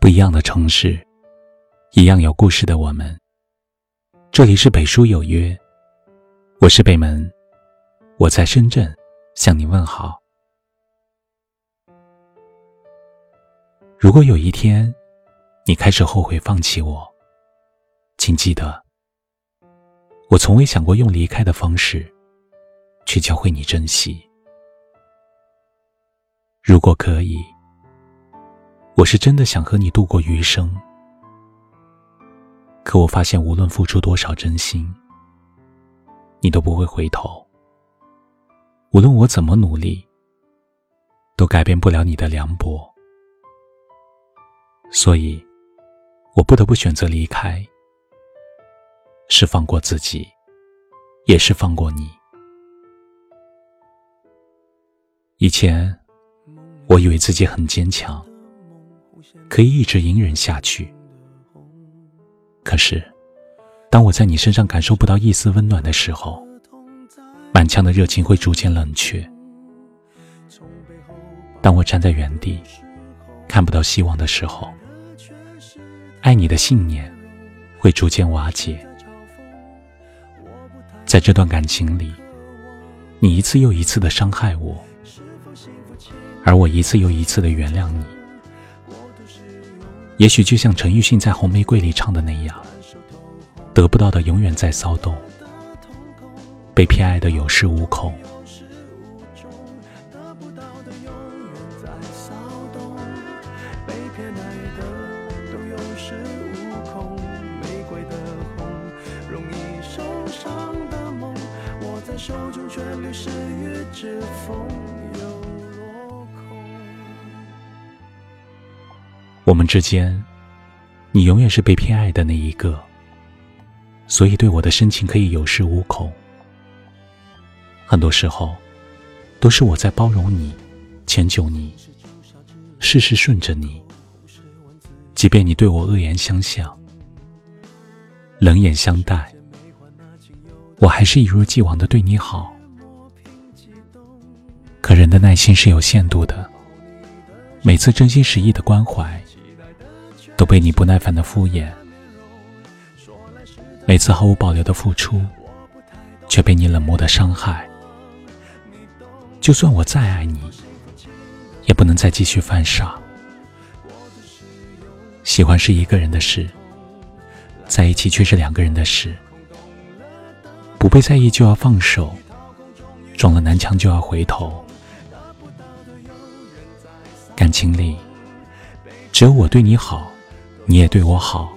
不一样的城市，一样有故事的我们。这里是北书有约，我是北门，我在深圳向你问好。如果有一天你开始后悔放弃我，请记得，我从未想过用离开的方式去教会你珍惜。如果可以。我是真的想和你度过余生，可我发现无论付出多少真心，你都不会回头。无论我怎么努力，都改变不了你的凉薄。所以，我不得不选择离开，是放过自己，也是放过你。以前，我以为自己很坚强。可以一直隐忍下去。可是，当我在你身上感受不到一丝温暖的时候，满腔的热情会逐渐冷却。当我站在原地，看不到希望的时候，爱你的信念会逐渐瓦解。在这段感情里，你一次又一次的伤害我，而我一次又一次的原谅你。也许就像陈奕迅在《红玫瑰》里唱的那样，得不到的永远在骚动，被偏爱的有恃无恐。我们之间，你永远是被偏爱的那一个，所以对我的深情可以有恃无恐。很多时候，都是我在包容你、迁就你，事事顺着你。即便你对我恶言相向、冷眼相待，我还是一如既往的对你好。可人的耐心是有限度的，每次真心实意的关怀。都被你不耐烦的敷衍，每次毫无保留的付出，却被你冷漠的伤害。就算我再爱你，也不能再继续犯傻。喜欢是一个人的事，在一起却是两个人的事。不被在意就要放手，撞了南墙就要回头。感情里，只有我对你好。你也对我好，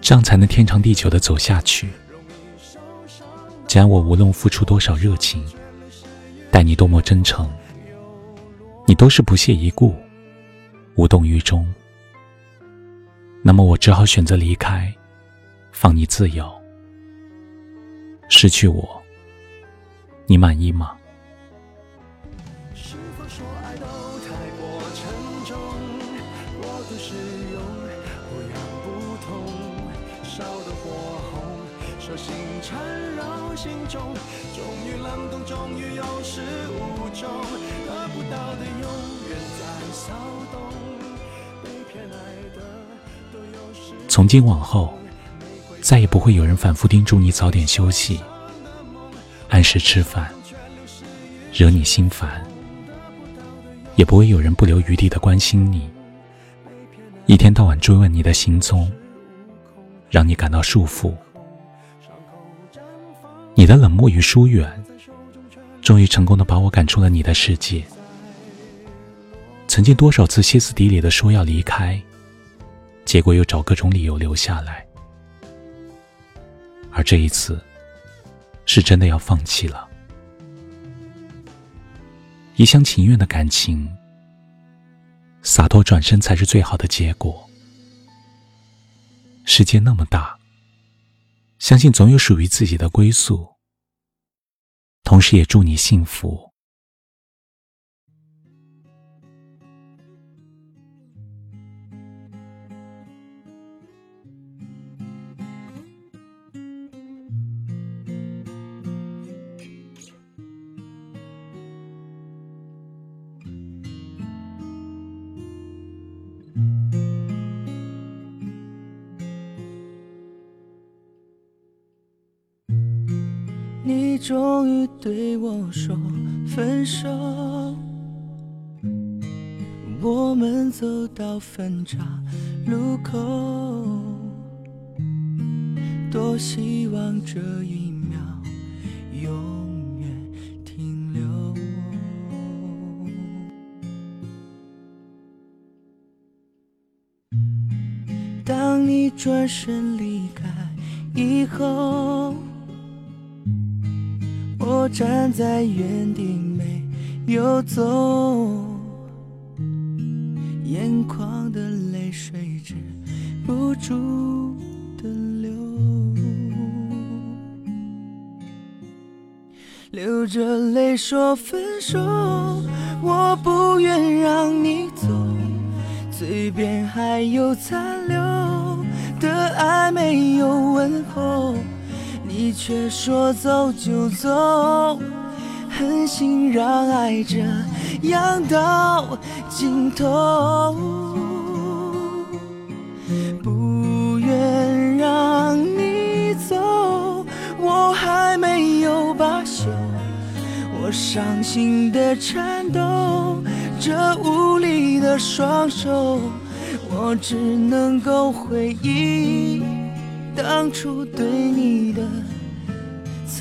这样才能天长地久的走下去。既然我无论付出多少热情，待你多么真诚，你都是不屑一顾，无动于衷，那么我只好选择离开，放你自由。失去我，你满意吗？心缠绕心中，终于冷冻，终于有始无终，得不到的永远在骚动，被偏爱的都有恃从今往后，再也不会有人反复叮嘱你早点休息，按时吃饭，惹你心烦，也不会有人不留余地的关心你，一天到晚追问你的行踪，让你感到束缚。你的冷漠与疏远，终于成功的把我赶出了你的世界。曾经多少次歇斯底里的说要离开，结果又找各种理由留下来。而这一次，是真的要放弃了。一厢情愿的感情，洒脱转身才是最好的结果。世界那么大。相信总有属于自己的归宿，同时也祝你幸福。终于对我说分手。我们走到分岔路口，多希望这一秒永远停留。当你转身离开以后，我站在原地没有走。眼眶的泪水止不住的流，流着泪说分手，我不愿让你走，嘴边还有残留的爱没有问候，你却说走就走，狠心让爱这样到。尽头，不愿让你走，我还没有罢休。我伤心的颤抖，这无力的双手，我只能够回忆当初对你的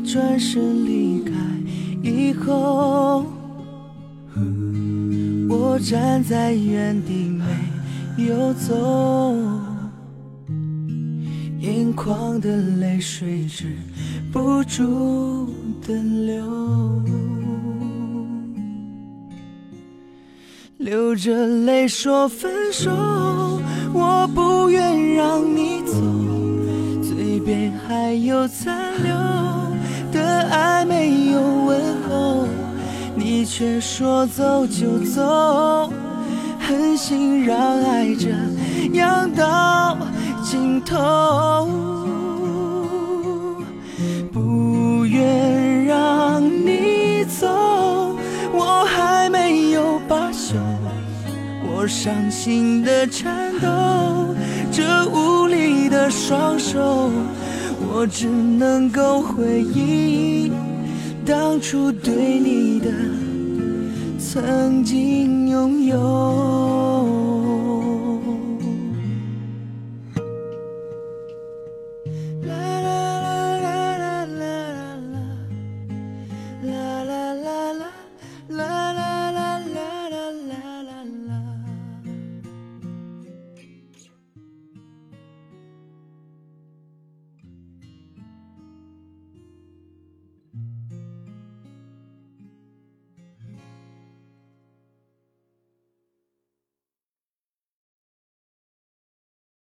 转身离开以后，我站在原地没。有走，眼眶的泪水止不住的流，流着泪说分手，我不愿让你走，嘴边还有残留爱没有问候，你却说走就走。狠心让爱这样到尽头，不愿让你走，我还没有罢休。我伤心的颤抖，这无力的双手，我只能够回忆当初对你的。曾经拥有。